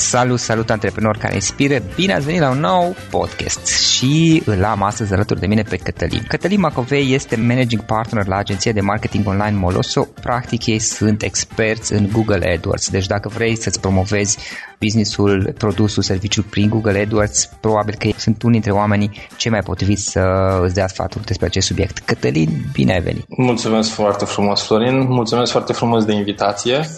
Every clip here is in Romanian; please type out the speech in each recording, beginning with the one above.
Salut, salut antreprenori care inspiră! Bine ați venit la un nou podcast și îl am astăzi alături de mine pe Cătălin. Cătălin Macovei este managing partner la agenția de marketing online Moloso. Practic ei sunt experți în Google AdWords, deci dacă vrei să-ți promovezi businessul, produsul, serviciul prin Google AdWords, probabil că sunt unii dintre oamenii cei mai potriviți să îți dea sfaturi despre acest subiect. Cătălin, bine ai venit! Mulțumesc foarte frumos, Florin! Mulțumesc foarte frumos de invitație!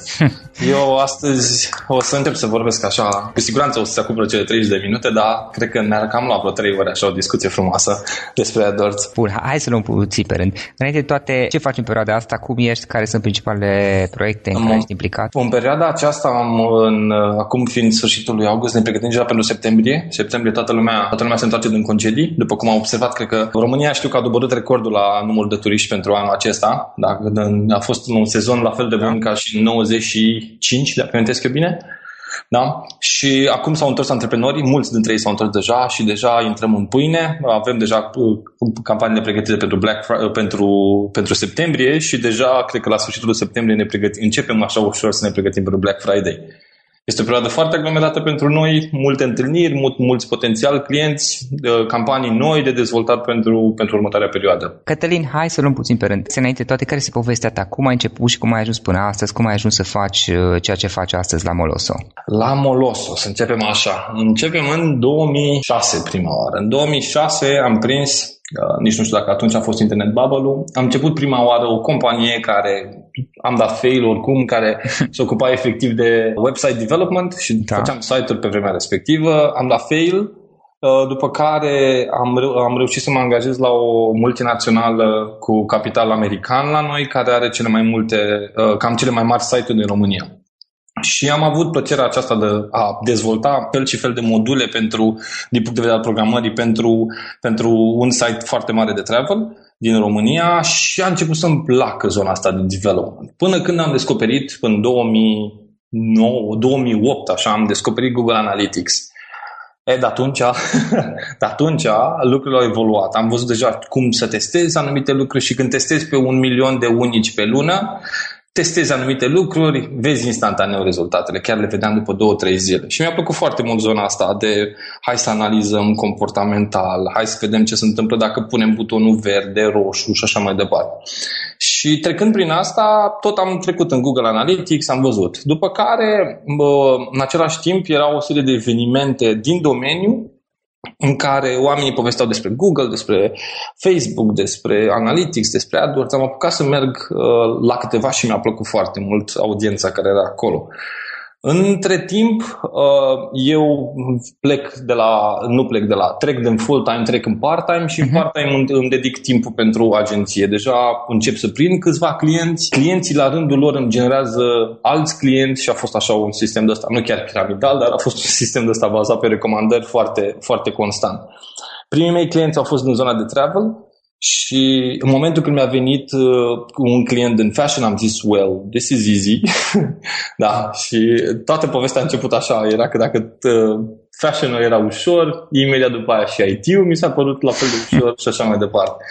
Eu astăzi o să încep să vorbesc așa, cu siguranță o să se acopere cele 30 de minute, dar cred că ne-ar cam lua vreo 3 ore așa o discuție frumoasă despre AdWords. Bun, hai să luăm puțin pe rând. Înainte de toate, ce faci în perioada asta? Cum ești? Care sunt principalele proiecte în am, care ești implicat? În perioada aceasta, am în, acum fiind sfârșitul lui august, ne pregătim deja pentru septembrie. Septembrie toată lumea, toată lumea se întoarce din concedii. După cum am observat, cred că România știu că a dobărât recordul la numărul de turiști pentru anul acesta. Da? A fost un sezon la fel de bun da. ca și în 95, dacă amintesc eu bine. Da? Și acum s-au întors antreprenorii, mulți dintre ei s-au întors deja și deja intrăm în pâine. Avem deja uh, campaniile pregătite pentru, Black Friday, uh, pentru, pentru septembrie și deja cred că la sfârșitul septembrie ne pregătim, începem așa ușor să ne pregătim pentru Black Friday. Este o perioadă foarte aglomerată pentru noi, multe întâlniri, mult, mulți potențial clienți, campanii noi de dezvoltat pentru, pentru următoarea perioadă. Cătălin, hai să luăm puțin pe rând. Se înainte toate, care este povestea ta? Cum ai început și cum ai ajuns până astăzi? Cum ai ajuns să faci uh, ceea ce faci astăzi la Moloso? La Moloso, să începem așa. Începem în 2006 prima oară. În 2006 am prins Uh, nici nu știu dacă atunci a fost internet bubble Am început prima oară o companie care am dat fail oricum, care se ocupa efectiv de website development și da. făceam site-uri pe vremea respectivă. Am dat fail, uh, după care am, reu- am reușit să mă angajez la o multinațională cu capital american la noi, care are cele mai multe, uh, cam cele mai mari site-uri din România. Și am avut plăcerea aceasta de a dezvolta fel și fel de module pentru, din punct de vedere al programării pentru, pentru un site foarte mare de travel din România și a început să-mi placă zona asta de development. Până când am descoperit, în 2009, 2008, așa, am descoperit Google Analytics. E, de atunci, de atunci lucrurile au evoluat. Am văzut deja cum să testez anumite lucruri și când testezi pe un milion de unici pe lună, testezi anumite lucruri, vezi instantaneu rezultatele, chiar le vedeam după două, trei zile. Și mi-a plăcut foarte mult zona asta de hai să analizăm comportamental, hai să vedem ce se întâmplă dacă punem butonul verde, roșu și așa mai departe. Și trecând prin asta, tot am trecut în Google Analytics, am văzut. După care, în același timp, erau o serie de evenimente din domeniu în care oamenii povesteau despre Google, despre Facebook, despre Analytics, despre AdWords. Am apucat să merg uh, la câteva și mi-a plăcut foarte mult audiența care era acolo. Între timp, uh, eu plec de la, nu plec de la, trec din full-time, trec în part-time și în mhm. part-time îmi, îmi dedic timpul pentru agenție. Deja încep să prind câțiva clienți. Clienții la rândul lor îmi generează alți clienți și a fost așa un sistem de ăsta, nu chiar piramidal, dar a fost un sistem de ăsta bazat pe recomandări foarte, foarte constant. Primii mei clienți au fost din zona de travel, și în momentul când mi-a venit uh, un client din fashion, am zis, well, this is easy. da, și toată povestea a început așa, era că dacă uh, fashion era ușor, imediat după aia și IT-ul mi s-a părut la fel de ușor și așa mai departe.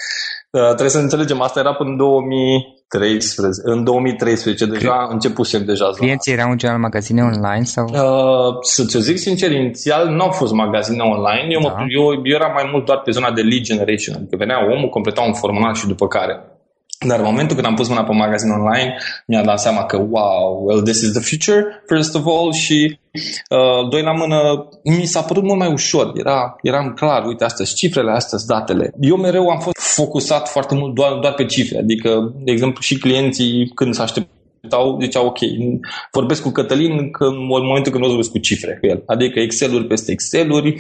Uh, trebuie să înțelegem, asta era până în 2013. În 2013 deja începusem deja zona Clienții erau în general magazine online? sau? Uh, să-ți zic sincer, inițial nu au fost magazine online. Eu, da. mă, eu, eu eram mai mult doar pe zona de lead generation. Adică venea omul, completa un formular și după care dar în momentul când am pus mâna pe magazin online, mi-am dat seama că, wow, well, this is the future, first of all, și uh, doi la mână, mi s-a părut mult mai ușor. Era, eram clar, uite, astea cifrele, astea datele. Eu mereu am fost focusat foarte mult doar, doar pe cifre. Adică, de exemplu, și clienții, când s-a așteptau, zicea ok, vorbesc cu Cătălin că în momentul când o vorbesc cu cifre cu el. Adică Excel-uri peste Excel-uri,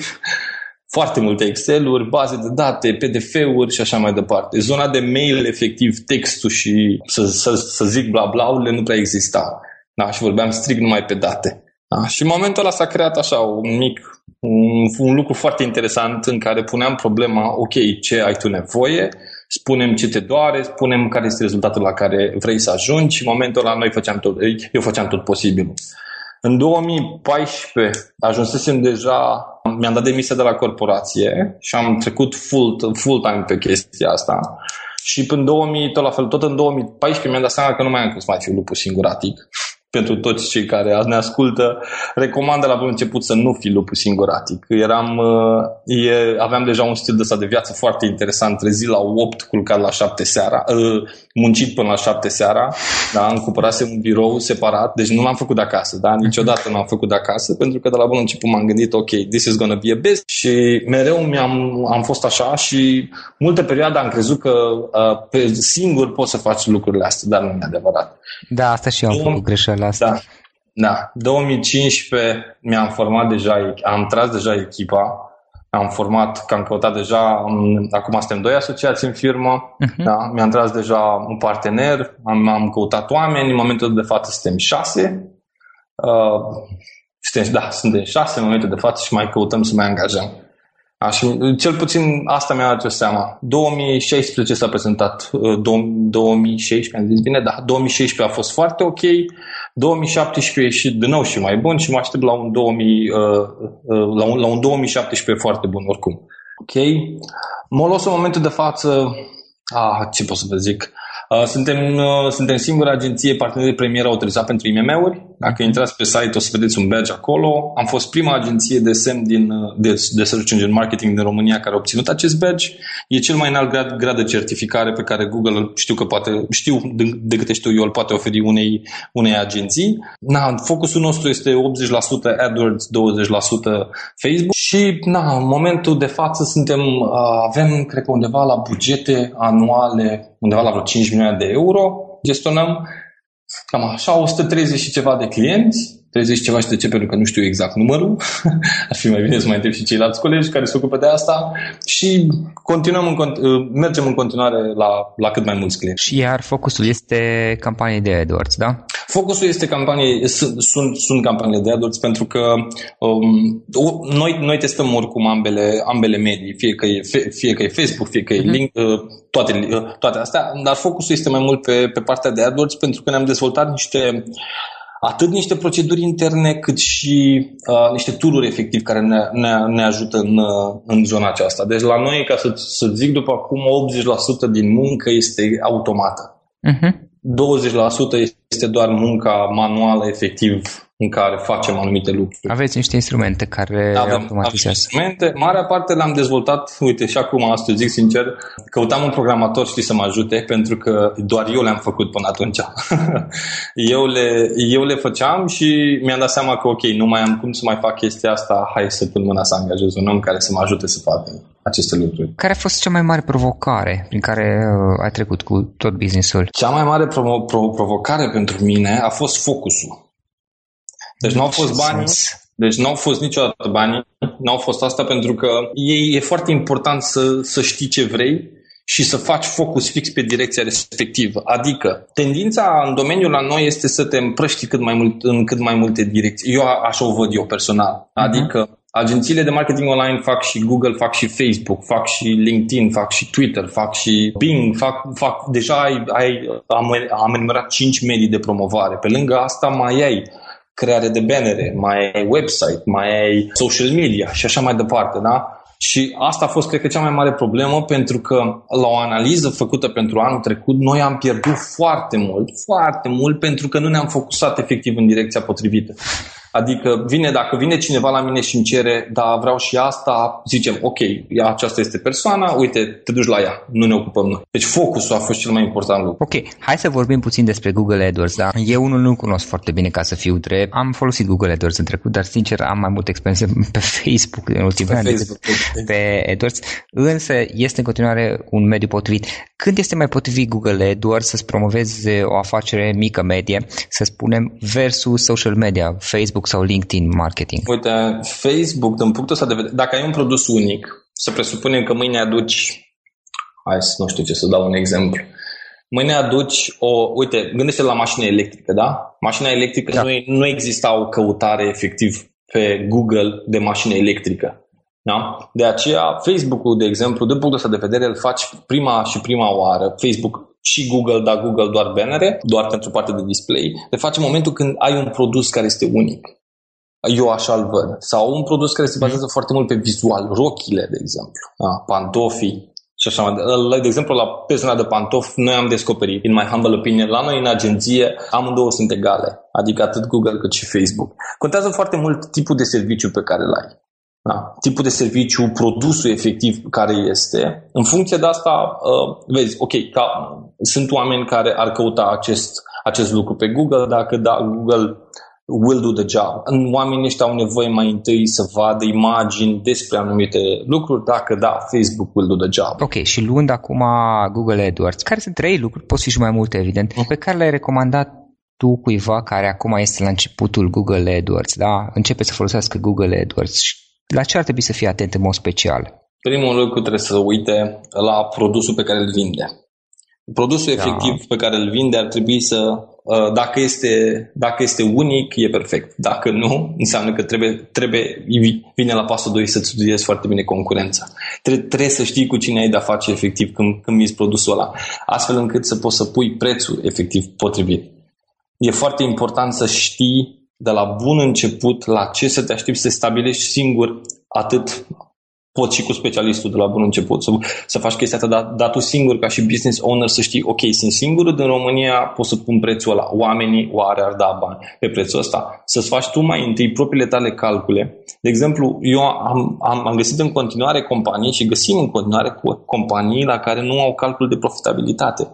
foarte multe Excel-uri, baze de date, PDF-uri și așa mai departe. Zona de mail, efectiv, textul și să, să, să zic bla bla nu prea exista. Da, și vorbeam strict numai pe date. Da, și în momentul ăla s-a creat așa un mic, un, un lucru foarte interesant în care puneam problema, ok, ce ai tu nevoie, spunem ce te doare, spunem care este rezultatul la care vrei să ajungi și în momentul ăla noi făceam tot, eu făceam tot posibilul. În 2014 ajunsesem deja, mi-am dat demisia de la corporație și am trecut full, full-time pe chestia asta. Și până 2000, tot la fel, tot în 2014 mi-am dat seama că nu mai am cum să mai fiu lupul singuratic. Pentru toți cei care ne ascultă, recomand de la bun început să nu fii lupul singuratic. Eram, uh, e, aveam deja un stil de ăsta de viață foarte interesant, trezit la 8, culcat la 7 seara, uh, muncit până la 7 seara, da? îmi cumpărase un birou separat, deci nu l-am făcut de acasă, da? niciodată nu am făcut de acasă, pentru că de la bun început m-am gândit, ok, this is gonna be a business și mereu mi-am, am fost așa și multe perioade am crezut că uh, pe singur poți să faci lucrurile astea, dar nu e adevărat. Da, asta și eu am făcut greșeala asta. Da. Da, 2015 mi-am format deja, am tras deja echipa, am format, că am căutat deja, acum suntem doi asociați în firmă, uh-huh. da, mi-am tras deja un partener, am, am căutat oameni, în momentul de față suntem șase, uh, suntem, da, suntem șase în momentul de față și mai căutăm să mai angajăm. Așa, cel puțin asta mi-a dat seama. 2016 s-a prezentat, 2016 uh, am zis bine, da, 2016 a fost foarte ok, 2017 e și din nou și mai bun și mă aștept la un, 2000, uh, uh, la un, la un 2017 foarte bun oricum. Ok? Molos în momentul de față, ah, ce pot să vă zic, Uh, suntem, uh, suntem singura agenție partener de premier autorizat pentru IMM-uri. Dacă intrați pe site o să vedeți un badge acolo. Am fost prima agenție de semn din, uh, de, de search engine marketing din România care a obținut acest badge. E cel mai înalt grad, grad de certificare pe care Google știu că poate, știu de, de câte știu eu, îl poate oferi unei, unei agenții. Na, focusul nostru este 80% AdWords, 20% Facebook și na, în momentul de față suntem, avem, cred că undeva la bugete anuale undeva la vreo 5 milioane de euro, gestionăm cam așa 130 și ceva de clienți 30 ceva și de ce, pentru că nu știu exact numărul. Ar fi mai bine să mai întreb și ceilalți colegi care se ocupă de asta și continuăm în, uh, mergem în continuare la, la cât mai mulți clienți. Și iar focusul este campanie de AdWords, da? Focusul este campanie, sunt, sunt, sunt campanii de AdWords pentru că um, noi, noi testăm oricum ambele, ambele medii, fie că, e, fie că e Facebook, fie că e uh-huh. link, uh, toate, uh, toate astea, dar focusul este mai mult pe, pe partea de AdWords pentru că ne-am dezvoltat niște atât niște proceduri interne, cât și uh, niște tururi efectiv care ne, ne, ne ajută în, uh, în zona aceasta. Deci la noi, ca să, să zic după acum, 80% din muncă este automată. Uh-huh. Mhm. 20% este doar munca manuală, efectiv, în care facem anumite lucruri. Aveți niște instrumente care avem, automatizează. Avem instrumente. Marea parte le-am dezvoltat, uite, și acum, astăzi zic sincer, căutam un programator, știi, să mă ajute, pentru că doar eu le-am făcut până atunci. eu, le, eu le făceam și mi-am dat seama că, ok, nu mai am cum să mai fac chestia asta, hai să pun mâna să angajez un om care să mă ajute să facă aceste lucruri. Care a fost cea mai mare provocare prin care uh, ai trecut cu tot businessul? Cea mai mare provo- provo- provocare pentru mine a fost focusul. Deci nu au fost bani, deci nu au fost niciodată bani, nu au fost asta pentru că e, e foarte important să, să știi ce vrei și să faci focus fix pe direcția respectivă. Adică, tendința în domeniul la noi este să te împrăști cât mai mult, în cât mai multe direcții. Eu așa o văd eu personal. Mhm. Adică, uh-huh. Agențiile de marketing online fac și Google, fac și Facebook, fac și LinkedIn, fac și Twitter, fac și Bing, fac, fac deja ai, ai, am, am enumerat 5 medii de promovare. Pe lângă asta mai ai creare de bannere, mai ai website, mai ai social media și așa mai departe, da? Și asta a fost, cred că, cea mai mare problemă pentru că la o analiză făcută pentru anul trecut, noi am pierdut foarte mult, foarte mult, pentru că nu ne-am focusat efectiv în direcția potrivită. Adică vine, dacă vine cineva la mine și îmi cere, da, vreau și asta, zicem, ok, aceasta este persoana, uite, te duci la ea, nu ne ocupăm noi. Deci focusul a fost cel mai important lucru. Ok, hai să vorbim puțin despre Google AdWords, da? Eu unul nu cunosc foarte bine ca să fiu drept. Am folosit Google AdWords în trecut, dar sincer am mai multe experiențe pe Facebook în ultimii ani decât pe AdWords, însă este în continuare un mediu potrivit. Când este mai potrivit Google AdWords să-ți promovezi o afacere mică, medie, să spunem, versus social media, Facebook, Facebook sau LinkedIn marketing? Uite, Facebook, din punctul ăsta de vedere, dacă ai un produs unic, să presupunem că mâine aduci, hai să nu știu ce să dau un exemplu, mâine aduci o, uite, gândește la mașina electrică, da? Mașina electrică da. nu, nu exista o căutare efectiv pe Google de mașină electrică. Da? De aceea, Facebook-ul, de exemplu, din punctul ăsta de vedere, îl faci prima și prima oară. Facebook și Google, dar Google doar bannere, doar pentru partea de display. Le faci în momentul când ai un produs care este unic. Eu așa îl văd. Sau un produs care se bazează mm. foarte mult pe vizual. Rochile, de exemplu. Da? Pantofii și așa mai De exemplu, la persoana de pantof, noi am descoperit, in my humble opinion, la noi în agenție, amândouă sunt egale. Adică atât Google cât și Facebook. Contează foarte mult tipul de serviciu pe care îl ai. Da? Tipul de serviciu, produsul efectiv care este. În funcție de asta, uh, vezi, ok, ca, sunt oameni care ar căuta acest, acest lucru pe Google, dacă da, Google will do the job. Oamenii ăștia au nevoie mai întâi să vadă imagini despre anumite lucruri, dacă da, Facebook will do the job. Ok, și luând acum Google AdWords, care sunt trei lucruri, pot fi și mai multe, evident, uh-huh. pe care le-ai recomandat tu cuiva care acum este la începutul Google AdWords, da? Începe să folosească Google AdWords. La ce ar trebui să fie atent în mod special? Primul lucru trebuie să uite la produsul pe care îl vinde. Produsul da. efectiv pe care îl vinde ar trebui să, uh, dacă este, dacă este unic, e perfect. Dacă nu, înseamnă că trebuie, trebuie vine la pasul 2 să-ți studiezi foarte bine concurența. Trebuie, trebuie să știi cu cine ai de-a face efectiv când, când miți produsul ăla, astfel încât să poți să pui prețul efectiv potrivit. E foarte important să știi de la bun început la ce să te aștepți să stabilești singur atât poți și cu specialistul de la bun început să, să faci chestia asta, dar, dar tu singur ca și business owner să știi, ok, sunt singur din România, pot să pun prețul ăla. Oamenii oare ar da bani pe prețul ăsta? Să-ți faci tu mai întâi propriile tale calcule. De exemplu, eu am, am, am găsit în continuare companii și găsim în continuare companii la care nu au calcul de profitabilitate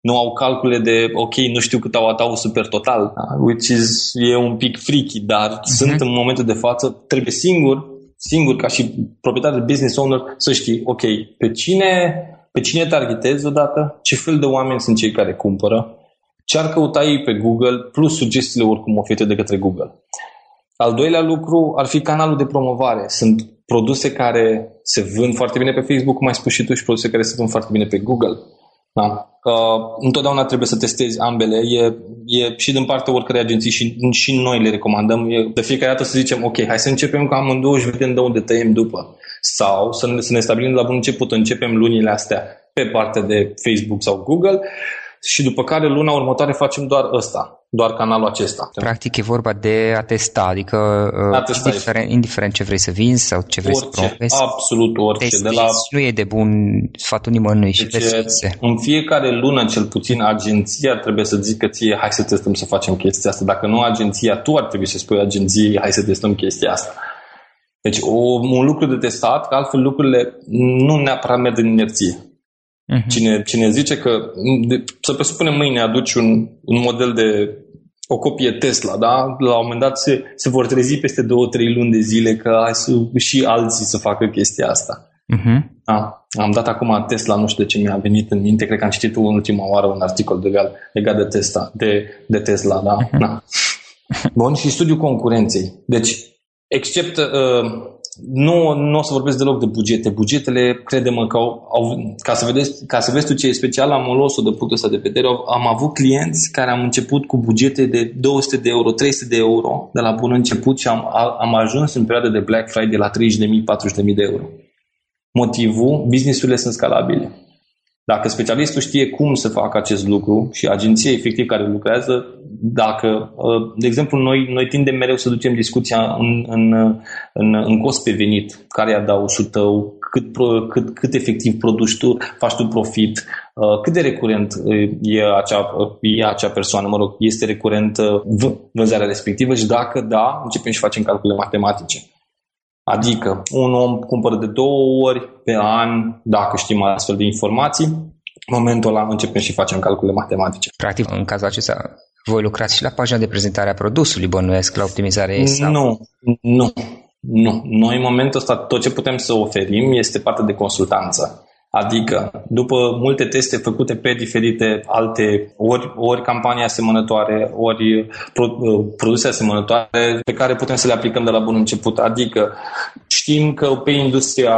nu au calcule de, ok, nu știu cât au atau super total, which is, e un pic freaky, dar uh-huh. sunt în momentul de față, trebuie singur singur, ca și proprietar de business owner, să știi, ok, pe cine, pe cine targetezi odată, ce fel de oameni sunt cei care cumpără, ce ar căuta ei pe Google, plus sugestiile oricum oferite de către Google. Al doilea lucru ar fi canalul de promovare. Sunt produse care se vând foarte bine pe Facebook, cum ai spus și tu, și produse care se vând foarte bine pe Google. Da? Uh, întotdeauna trebuie să testezi ambele. E, e și din partea oricărei agenții și, și noi le recomandăm. E de fiecare dată să zicem, ok, hai să începem cu amândouă și vedem de unde tăiem după. Sau să ne, să ne stabilim de la bun început, începem lunile astea pe partea de Facebook sau Google și după care luna următoare facem doar ăsta doar canalul acesta. Practic e vorba de a testa, adică uh, a testa indiferent, indiferent ce vrei să vinzi sau ce vrei orice, să promovezi. Absolut orice. de la... Nu e de bun sfatul nimănui și deci, În fiecare lună, cel puțin, agenția trebuie să zică ție, hai să testăm să facem chestia asta. Dacă nu agenția, tu ar trebui să spui agenției, hai să testăm chestia asta. Deci o, un lucru de testat, că altfel lucrurile nu neapărat merg în inerție. Uh-huh. Cine, cine zice că, de, să presupunem mâine aduci un, un model de o copie Tesla, da? La un moment dat se, se vor trezi peste două, trei luni de zile că hai să, și alții să facă chestia asta. Uh-huh. Da. Am dat acum Tesla, nu știu de ce mi-a venit în minte, cred că am citit în ultima oară un articol legat, legat de, Tesla, de, de Tesla, da? Uh-huh. da. Bun, și studiul concurenței. Deci, except uh, nu, nu o să vorbesc deloc de bugete. Bugetele, credem că au, au ca, să vedeți, ca să vezi tu ce e special, am luat-o de punctul ăsta de vedere. Am avut clienți care am început cu bugete de 200 de euro, 300 de euro de la bun început și am, am ajuns în perioada de Black Friday la 30.000, 40.000 de euro. Motivul, businessurile sunt scalabile. Dacă specialistul știe cum să facă acest lucru și agenția efectiv care lucrează, dacă, uh, de exemplu, noi, noi tindem mereu să ducem discuția în, în, în, în cost pe venit, care e adausul tău, cât, cât, cât efectiv produci tu, faci tu profit, uh, cât de recurent uh, e acea, e acea persoană, mă rog, este recurent vânzarea respectivă și dacă da, începem și facem calcule matematice. Adică un om cumpără de două ori pe an, dacă știm astfel de informații, în momentul ăla începem și facem calcule matematice. Practic, în cazul acesta, voi lucrați și la pagina de prezentare a produsului, bănuiesc, la optimizare sau... Nu, nu, nu. Noi, în momentul ăsta, tot ce putem să oferim este partea de consultanță. Adică, după multe teste făcute pe diferite alte, ori, ori campanii asemănătoare, ori produse asemănătoare, pe care putem să le aplicăm de la bun început. Adică, știm că pe industria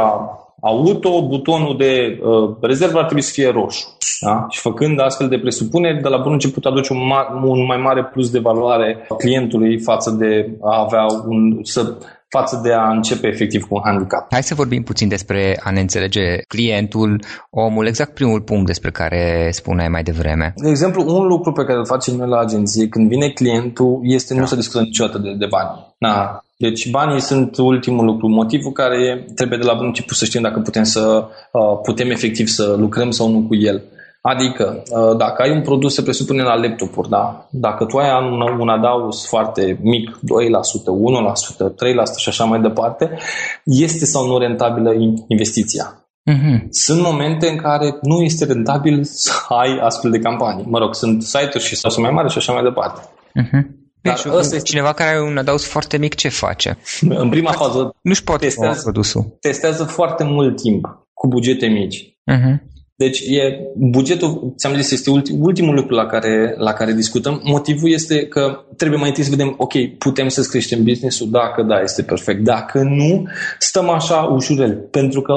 auto, butonul de uh, rezervă ar trebui să fie roșu. Da? Și făcând astfel de presupuneri, de la bun început aduce un, ma- un mai mare plus de valoare clientului față de a avea un, să față de a începe efectiv cu un handicap. Hai să vorbim puțin despre a ne înțelege clientul, omul, exact primul punct despre care spuneai mai devreme. De exemplu, un lucru pe care îl facem noi la agenție când vine clientul este da. nu să discutăm niciodată de, de bani. Na, deci banii sunt ultimul lucru, motivul care trebuie de la bun început să știm dacă putem să uh, putem efectiv să lucrăm sau nu cu el. Adică, uh, dacă ai un produs, se presupune la laptopuri, da? Dacă tu ai un, un adaus foarte mic, 2%, 1%, 3% și așa mai departe, este sau nu rentabilă investiția? Uh-huh. Sunt momente în care nu este rentabil să ai astfel de campanii. Mă rog, sunt site-uri și sau sunt mai mari și așa mai departe. Uh-huh. Dar deci, ăsta este... cineva care are un adaus foarte mic, ce face? În prima fază nu-și poate testează, produsul. testează foarte mult timp cu bugete mici. Uh-huh. Deci e, bugetul, ți-am zis, este ultimul lucru la care, la care discutăm. Motivul este că trebuie mai întâi să vedem, ok, putem să creștem business-ul? Dacă da, este perfect. Dacă nu, stăm așa ușurel. Pentru că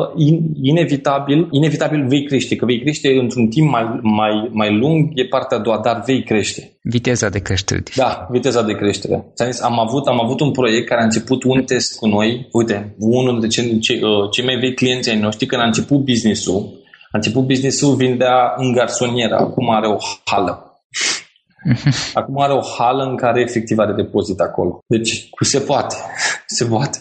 inevitabil, inevitabil vei crește. Că vei crește într-un timp mai, mai, mai lung, e partea a doua, dar vei crește. Viteza de creștere. Da, viteza de creștere. Ți-am zis, am avut, am avut un proiect care a început un test cu noi. Uite, unul dintre cei, cei, uh, cei mai vechi clienți ai noștri, când a început business-ul, a început business-ul, vindea în garsonieră, acum are o hală. Acum are o hală în care efectiv are depozit acolo. Deci se poate, se poate.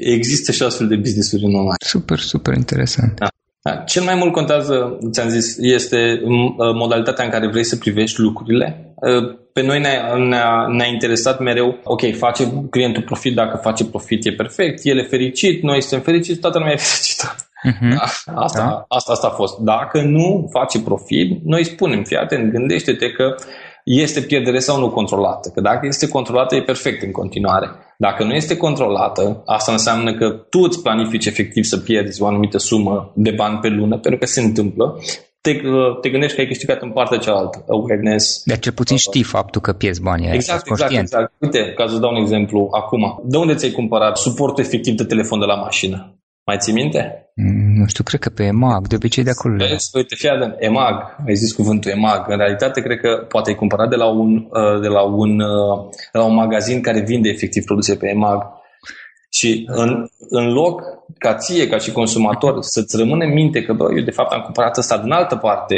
Există și astfel de business-uri în online. Super, super interesant. Da. Da. Cel mai mult contează, ți-am zis, este modalitatea în care vrei să privești lucrurile. Pe noi ne-a, ne-a, ne-a interesat mereu, ok, face clientul profit, dacă face profit e perfect, el e fericit, noi suntem fericiți, toată lumea e fericită. Uh-huh. Asta, da. asta, asta a fost. Dacă nu face profit, noi spunem, fii atent, gândește-te că este pierdere sau nu controlată. Că dacă este controlată, e perfect în continuare. Dacă nu este controlată, asta înseamnă că tu îți planifici efectiv să pierzi o anumită sumă de bani pe lună, pentru că se întâmplă, te, te gândești că ai câștigat în partea cealaltă, awareness. Dar cel puțin știi faptul că pierzi banii Exact, exact, exact. Uite, ca să dau un exemplu acum. De unde ți-ai cumpărat suportul efectiv de telefon de la mașină? Mai ții minte? Mm, nu știu, cred că pe EMAG, de obicei de acolo. Vezi, uite, fii atent, EMAG, ai zis cuvântul EMAG. În realitate, cred că poate ai cumpărat de la un, uh, de la un, uh, de la un magazin care vinde efectiv produse pe EMAG. Și în, în loc ca ție, ca și consumator, să-ți rămână în minte că, bă, eu de fapt am cumpărat ăsta din altă parte,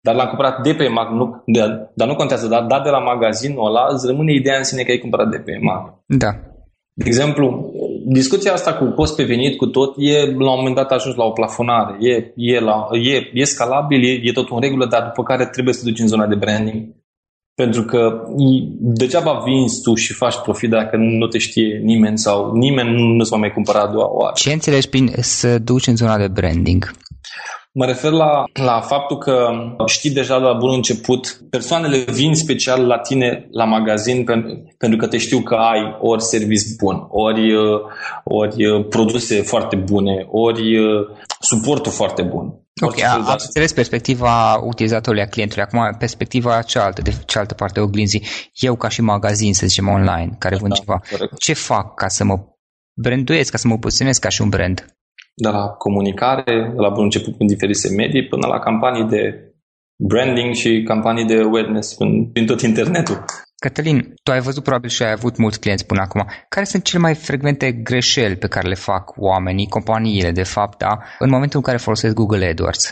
dar l-am cumpărat de pe EMAG, nu, de, dar nu contează, dar, dar de la magazinul ăla îți rămâne ideea în sine că ai cumpărat de pe EMAG. Da. De exemplu, discuția asta cu cost pe venit, cu tot, e la un moment dat ajuns la o plafonare. E, e, la, e, e scalabil, e, e tot în regulă, dar după care trebuie să duci în zona de branding. Pentru că degeaba vinzi tu și faci profit dacă nu te știe nimeni sau nimeni nu-ți va mai cumpăra a doua oară. Ce înțelegi prin să duci în zona de branding? Mă refer la, la faptul că știi deja de la bun început, persoanele vin special la tine la magazin pentru, pentru că te știu că ai ori service bun, ori, ori produse foarte bune, ori suportul foarte bun. Ok, am înțeles perspectiva utilizatorului a clientului. Acum, perspectiva cealaltă, de cealaltă parte oglinzii. Eu, ca și magazin, să zicem, online, care vând da, ceva, corect. ce fac ca să mă branduiesc, ca să mă poziționez ca și un brand? De la comunicare, de la bun început în diferite medii, până la campanii de branding și campanii de awareness prin tot internetul. Cătălin, tu ai văzut probabil și ai avut mulți clienți până acum. Care sunt cele mai frecvente greșeli pe care le fac oamenii, companiile, de fapt, da, în momentul în care folosesc Google AdWords?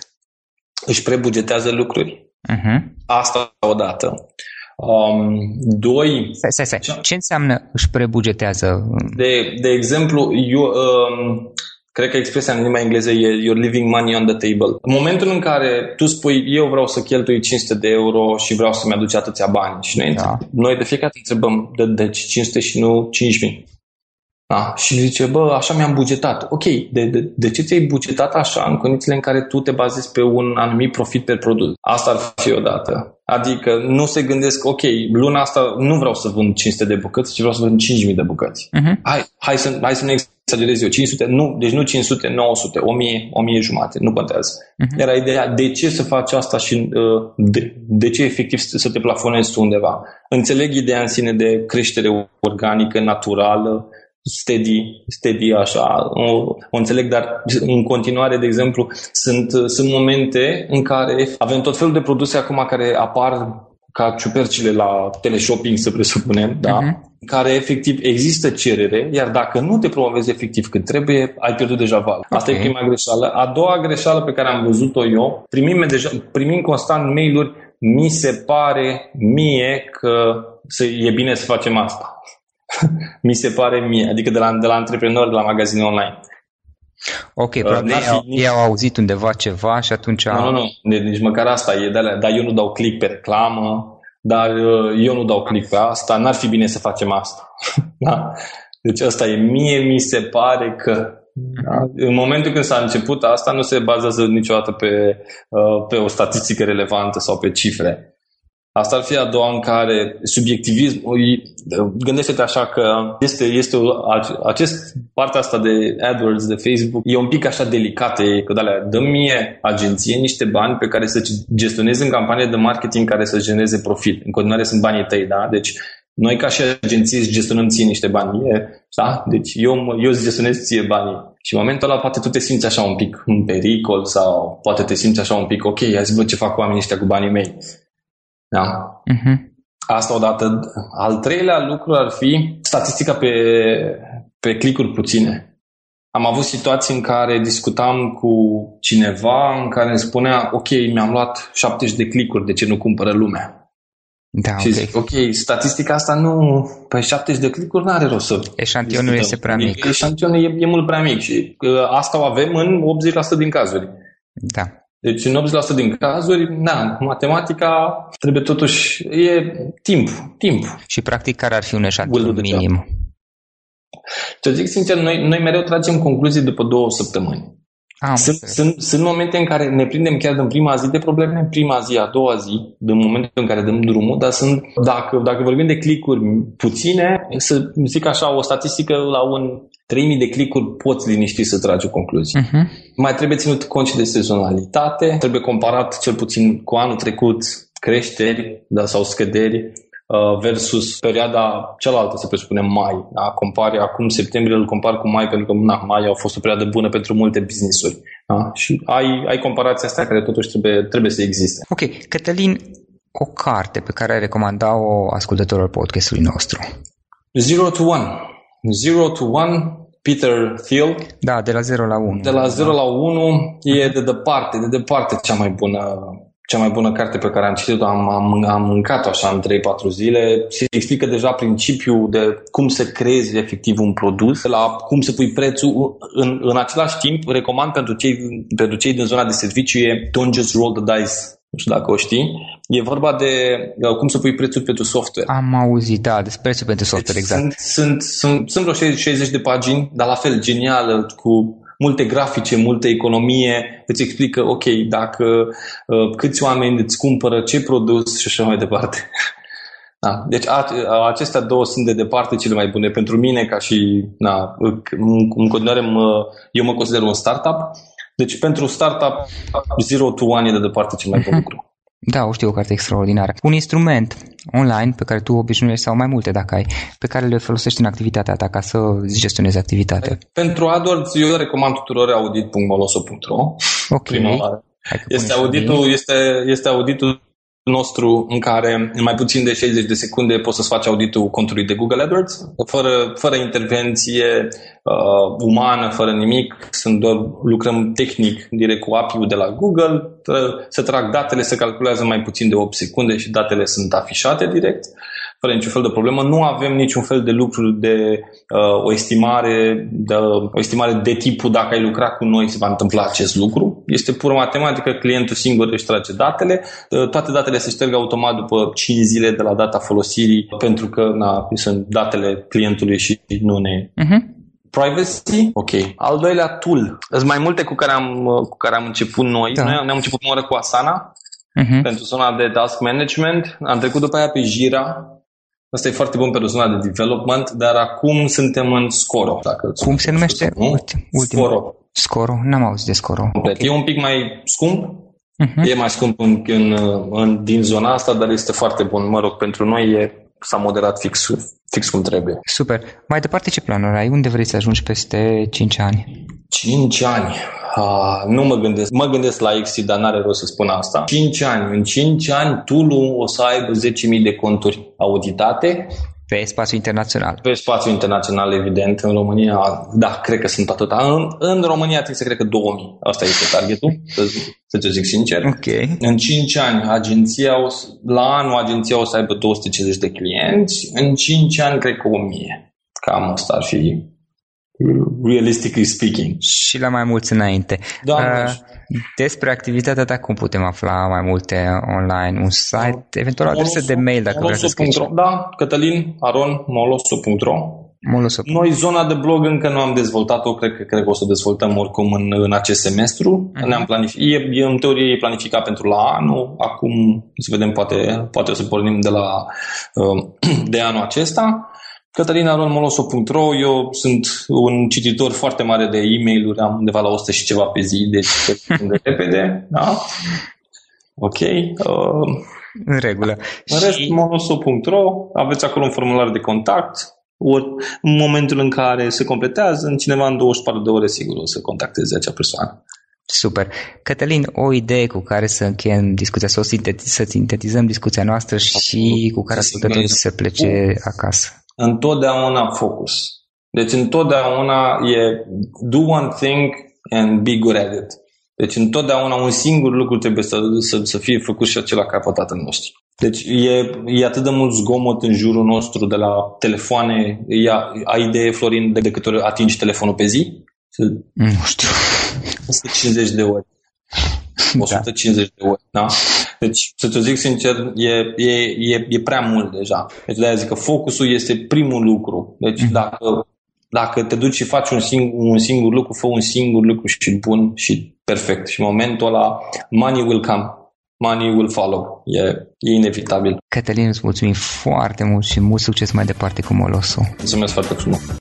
Își prebugetează lucruri. Uh-huh. Asta odată. Um, doi... Stai, stai, stai. Ce înseamnă își prebugetează? De, de exemplu, eu, um, Cred că expresia în limba engleză e you're leaving money on the table. În momentul în care tu spui eu vreau să cheltui 500 de euro și vreau să-mi aduci atâția bani și noi, da. noi de fiecare dată întrebăm de, de 500 și nu 5000. Da? Și zice, bă, așa mi-am bugetat. Ok, de, de, de ce ți-ai bugetat așa în condițiile în care tu te bazezi pe un anumit profit pe produs? Asta ar fi o dată. Adică nu se gândesc, ok, luna asta nu vreau să vând 500 de bucăți, ci vreau să vând 5000 de bucăți. Uh-huh. Hai, hai, să, hai să ne exagerez eu, 500, nu, deci nu 500, 900, 1000, 1000 jumate, nu contează. Uh-huh. Era ideea de ce să faci asta și uh, de, de ce efectiv să te plafonezi tu undeva. Înțeleg ideea în sine de creștere organică, naturală, steady, steady așa, o, o înțeleg, dar în continuare, de exemplu, sunt, sunt momente în care avem tot felul de produse acum care apar ca ciupercile la teleshopping, să presupunem, da? Uh-huh. care efectiv există cerere, iar dacă nu te promovezi efectiv cât trebuie, ai pierdut deja val. Asta okay. e prima greșeală. A doua greșeală pe care am văzut-o eu, primim, deja, primim constant mail-uri, mi se pare mie că să, e bine să facem asta. mi se pare mie, adică de la, de la antreprenori, de la magazine online. Ok, uh, probabil ei, nici... ei au auzit undeva ceva și atunci... Nu, nu, nu, nici măcar asta e de alea, dar eu nu dau click pe reclamă, dar uh, eu nu dau click pe asta, n-ar fi bine să facem asta. da? Deci asta e, mie mi se pare că da? În momentul când s-a început asta, nu se bazează niciodată pe, uh, pe o statistică relevantă sau pe cifre. Asta ar fi a doua în care subiectivismul, gândește-te așa că este, este o, acest, partea asta de AdWords, de Facebook, e un pic așa delicată, e că alea, dă mie agenție niște bani pe care să gestionezi în campanie de marketing care să genereze profit. În continuare sunt banii tăi, da? Deci noi ca și agenție îți gestionăm ție niște bani, e, da? Deci eu, eu îți gestionez ție banii. Și în momentul ăla poate tu te simți așa un pic în pericol sau poate te simți așa un pic, ok, hai să văd ce fac oamenii ăștia cu banii mei. Da? Uh-huh. Asta odată. Al treilea lucru ar fi statistica pe, pe clicuri puține. Am avut situații în care discutam cu cineva în care îmi spunea ok, mi-am luat 70 de clicuri, de ce nu cumpără lumea? Da, și okay. zic, ok, statistica asta nu, pe 70 de clicuri nu are rost să Eșantionul este prea mic. Eșantionul e, e mult prea mic și uh, asta o avem în 80% din cazuri. Da. Deci în 80% din cazuri, na, matematica trebuie totuși, e timp, timp. Și practic care ar fi un eșantion minim? Să zic sincer, noi, noi mereu tragem concluzii după două săptămâni. Am sunt, sunt, sunt momente în care ne prindem chiar în prima zi de probleme, în prima zi, a doua zi, în momentul în care dăm drumul, dar sunt, dacă, dacă vorbim de clicuri puține, să zic așa, o statistică la un 3000 de clicuri poți liniști să tragi o concluzie. Uh-huh. Mai trebuie ținut cont și de sezonalitate, trebuie comparat cel puțin cu anul trecut creșteri da, sau scăderi Uh, versus perioada cealaltă, să presupunem mai. Da? Compari acum septembrie, îl compar cu mai, pentru că na, mai a fost o perioadă bună pentru multe business-uri. Da? Și ai, ai comparația asta care totuși trebuie, trebuie să existe. Ok. Cătălin, o carte pe care ai recomanda-o ascultătorilor podcastului nostru? Zero to One. Zero to One Peter Thiel. Da, de la 0 la 1. De la 0 da. la 1 e de departe, de departe cea mai bună cea mai bună carte pe care am citit-o, am, am, am mâncat-o așa în 3-4 zile. Se explică deja principiul de cum să creezi efectiv un produs, la cum să pui prețul. În, în același timp, recomand pentru cei, pentru cei din zona de serviciu e Don't Just Roll the Dice. Nu știu dacă o știi. E vorba de uh, cum să pui prețul pentru software. Am auzit, da, despre prețul pentru software, deci exact. Sunt, sunt, sunt, sunt vreo 60 de pagini, dar la fel genială, cu multe grafice, multe economie, îți explică, ok, dacă uh, câți oameni îți cumpără, ce produs și așa mai departe. Da. Deci a, a, acestea două sunt de departe cele mai bune pentru mine ca și, na, în continuare mă, eu mă consider un startup. Deci pentru startup, Zero to One e de departe cel mai bun mhm. lucru. Da, o știu, o carte extraordinară. Un instrument online pe care tu obișnuiești sau mai multe dacă ai, pe care le folosești în activitatea ta ca să gestionezi activitatea. Pentru AdWords eu recomand tuturor audit.moloso.ro Ok. Prima oară. Este auditul, este, este auditul nostru în care în mai puțin de 60 de secunde poți să-ți faci auditul contului de Google AdWords, fără, fără intervenție uh, umană, fără nimic, sunt doar, lucrăm tehnic direct cu API-ul de la Google, se trag datele, se calculează mai puțin de 8 secunde și datele sunt afișate direct fără niciun fel de problemă. Nu avem niciun fel de lucru de uh, o, estimare, de, o estimare de tipul dacă ai lucrat cu noi se va întâmpla acest lucru. Este pur matematică, clientul singur își trage datele. Uh, toate datele se șterg automat după 5 zile de la data folosirii pentru că na, sunt datele clientului și nu ne... Uh-huh. Privacy, ok. Al doilea tool. Sunt mai multe cu care am, cu care am început noi. Da. Noi ne-am început o cu Asana, uh-huh. pentru zona de task management. Am trecut după aia pe Jira, Asta e foarte bun pentru zona de development, dar acum suntem în Scoro. Dacă Cum se numește? Ultim, Scoro. Scoro, n-am auzit de Scoro. Okay. E un pic mai scump, uh-huh. e mai scump în, în, în, din zona asta, dar este foarte bun. Mă rog, pentru noi e, s-a moderat fix, fix cum trebuie. Super. Mai departe, ce planuri ai? Unde vrei să ajungi peste 5 ani? 5 ani. Uh, nu mă gândesc. Mă gândesc la Exit, dar n-are rost să spun asta. 5 ani. În 5 ani, Tulu o să aibă 10.000 de conturi auditate pe spațiu internațional. Pe spațiu internațional, evident. În România, da, cred că sunt atâta. În, în România trebuie să cred că 2000. Asta este targetul, să, să te zic sincer. Okay. În 5 ani, agenția o, la anul, agenția o să aibă 250 de clienți. În 5 ani, cred că 1000. Cam asta ar fi realistically speaking. Și la mai mulți înainte. Da, uh, despre activitatea ta, cum putem afla mai multe online? Un site, eventual o adresă de mail dacă vreți să scrii. Da, Cătălin Aron, moloso.ro Moloso. Noi zona de blog încă nu am dezvoltat-o, cred că, cred că o să o dezvoltăm oricum în, în acest semestru. Uh-huh. Ne-am planific- e, e, în teorie e planificat pentru la anul, acum să vedem, poate, poate o să pornim de la uh, de anul acesta. CătălinaRonMoloso.ro Eu sunt un cititor foarte mare de e-mail-uri, am undeva la 100 și ceva pe zi, deci de repede, da? Ok. Uh, în regulă. În rest, și... moloso.ro, aveți acolo un formular de contact, ori în momentul în care se completează, în cineva în 24 de ore, sigur, o să contacteze acea persoană. Super. Cătălin, o idee cu care să încheiem discuția, să, o sintetiz- să sintetizăm discuția noastră și cu care ascultătorii să plece acasă întotdeauna focus. Deci întotdeauna e do one thing and be good at it. Deci întotdeauna un singur lucru trebuie să, să, să fie făcut și acela ca pe tatăl nostru. Deci e, e atât de mult zgomot în jurul nostru de la telefoane. Ia, ai idee, Florin, de, de câte ori atingi telefonul pe zi? Nu știu. 150 de ori. 150 da. de ori, da? Deci, să te zic sincer, e, e, e, e prea mult deja. Deci de-aia zic că focusul este primul lucru. Deci mm-hmm. dacă, dacă te duci și faci un singur, un singur lucru, fă un singur lucru și bun și perfect. Și în momentul ăla, money will come. Money will follow. E, e inevitabil. Cătălin, îți mulțumim foarte mult și mult succes mai departe cu Moloso. Mulțumesc foarte frumos.